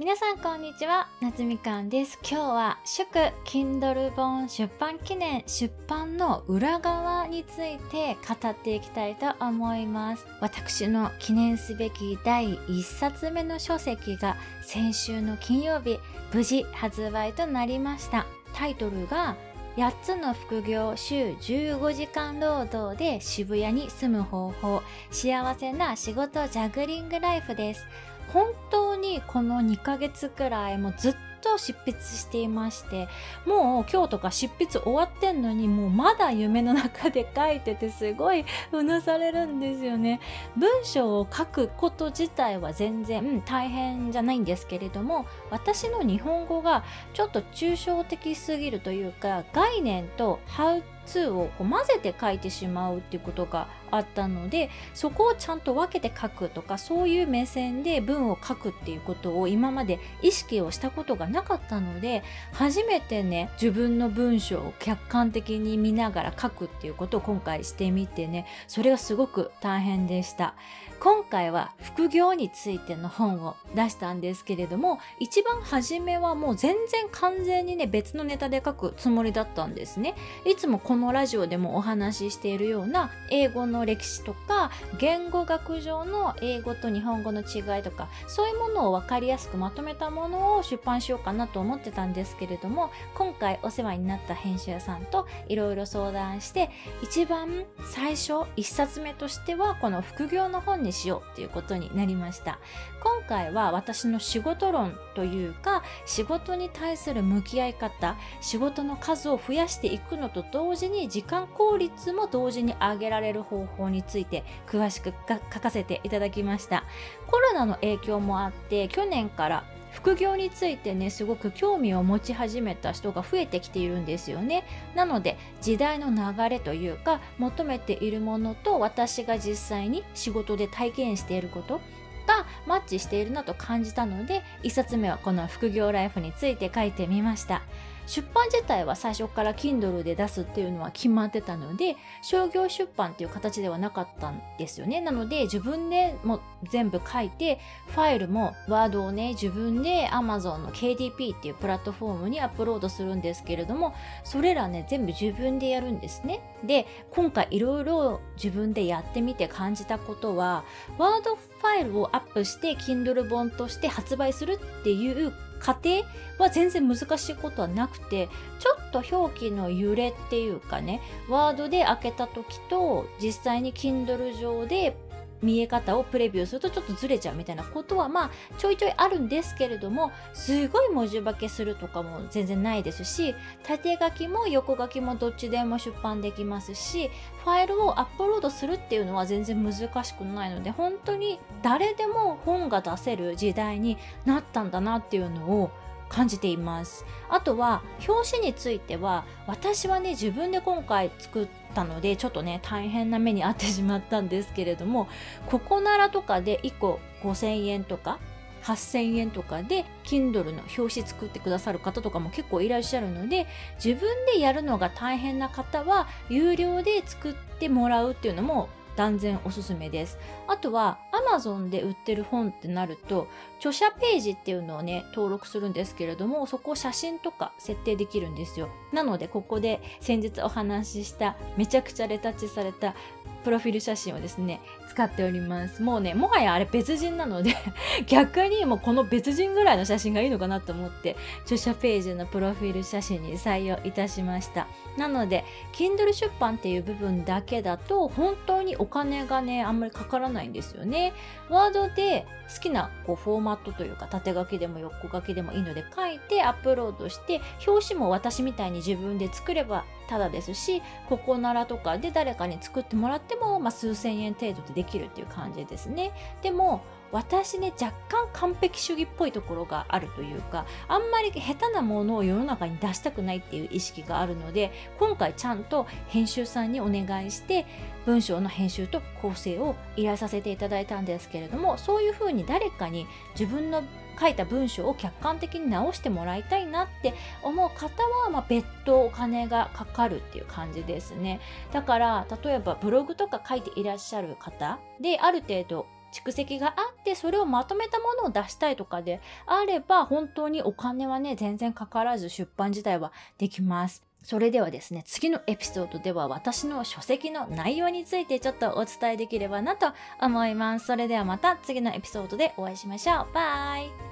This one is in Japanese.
皆さんこんにちは夏みかんです。今日は祝 Kindle 本出版記念出版の裏側について語っていきたいと思います。私の記念すべき第1冊目の書籍が先週の金曜日無事発売となりました。タイトルが8つの副業週15時間労働で渋谷に住む方法。幸せな仕事ジャグリングライフです。本当にこの2ヶ月くらいもずっと執筆していましてもう今日とか執筆終わってんのにもうまだ夢の中で書いててすごいうなされるんですよね。文章を書くこと自体は全然大変じゃないんですけれども私の日本語がちょっと抽象的すぎるというか概念と How をこう混ぜて書いてしまうっていうことがあったのでそこをちゃんと分けて書くとかそういう目線で文を書くっていうことを今まで意識をしたことがなかったので初めてね自分の文章を客観的に見ながら書くっていうことを今回してみてねそれがすごく大変でした。今回は副業についての本を出したんですけれども一番初めはもう全然完全にね別のネタで書くつもりだったんですね。いつもこのラジオでもお話ししているような英語の歴史とか言語学上の英語と日本語の違いとかそういうものを分かりやすくまとめたものを出版しようかなと思ってたんですけれども今回お世話になった編集屋さんといろいろ相談して一番最初1冊目としてはこの副業の本にしようっていうことになりました。今回は私の仕事論というか仕事に対する向き合い方仕事の数を増やしていくのと同時にに時間効率も同時に上げられる方法について詳しく書かせていただきました。コロナの影響もあって去年から副業についてねすごく興味を持ち始めた人が増えてきているんですよね。なので時代の流れというか求めているものと私が実際に仕事で体験していることがマッチしているなと感じたので1冊目はこの副業ライフについて書いてみました。出版自体は最初から Kindle で出すっていうのは決まってたので商業出版っていう形ではなかったんですよね。なので自分でも全部書いてファイルもワードをね自分で Amazon の KDP っていうプラットフォームにアップロードするんですけれどもそれらね全部自分でやるんですね。で今回いろいろ自分でやってみて感じたことはワードファイルをアップして Kindle 本として発売するっていう過程は全然難しいことはなくてちょっと表記の揺れっていうかねワードで開けた時と実際に Kindle 上で見え方をプレビューするとちょっとずれちゃうみたいなことはまあちょいちょいあるんですけれどもすごい文字化けするとかも全然ないですし縦書きも横書きもどっちでも出版できますしファイルをアップロードするっていうのは全然難しくないので本当に誰でも本が出せる時代になったんだなっていうのを感じています。あとは表紙については私はね自分で今回作ったのでちょっとね大変な目に遭ってしまったんですけれどもここならとかで1個5000円とか8000円とかで Kindle の表紙作ってくださる方とかも結構いらっしゃるので自分でやるのが大変な方は有料で作ってもらうっていうのも断然おすすめです。あとは Amazon で売ってる本ってなると著者ページっていうのをね登録するんですけれどもそこ写真とか設定できるんですよ。なのでここで先日お話ししためちゃくちゃレタッチされたプロフィール写真をですね使っております。もうねもはやあれ別人なので 逆にもうこの別人ぐらいの写真がいいのかなと思って著者ページのプロフィール写真に採用いたしました。なので Kindle 出版っていう部分だけだと本当にお金がねあんまりかからないんですよね。ワードで好きなこうフォーマットというか縦書きでも横書きでもいいので書いてアップロードして表紙も私みたいに自分で作ればただですしここならとかで誰かに作ってもらってっても、まあ、数千円程度でできるっていう感じですね。でも私ね若干完璧主義っぽいところがあるというかあんまり下手なものを世の中に出したくないっていう意識があるので今回ちゃんと編集さんにお願いして文章の編集と構成を依頼させていただいたんですけれどもそういうふうに誰かに自分の書いた文章を客観的に直してもらいたいなって思う方は、まあ、別途お金がかかるっていう感じですねだから例えばブログとか書いていらっしゃる方である程度蓄積があってそれをまとめたものを出したいとかであれば本当にお金はね全然かからず出版自体はできます。それではですね、次のエピソードでは私の書籍の内容についてちょっとお伝えできればなと思います。それではまた次のエピソードでお会いしましょう。バイ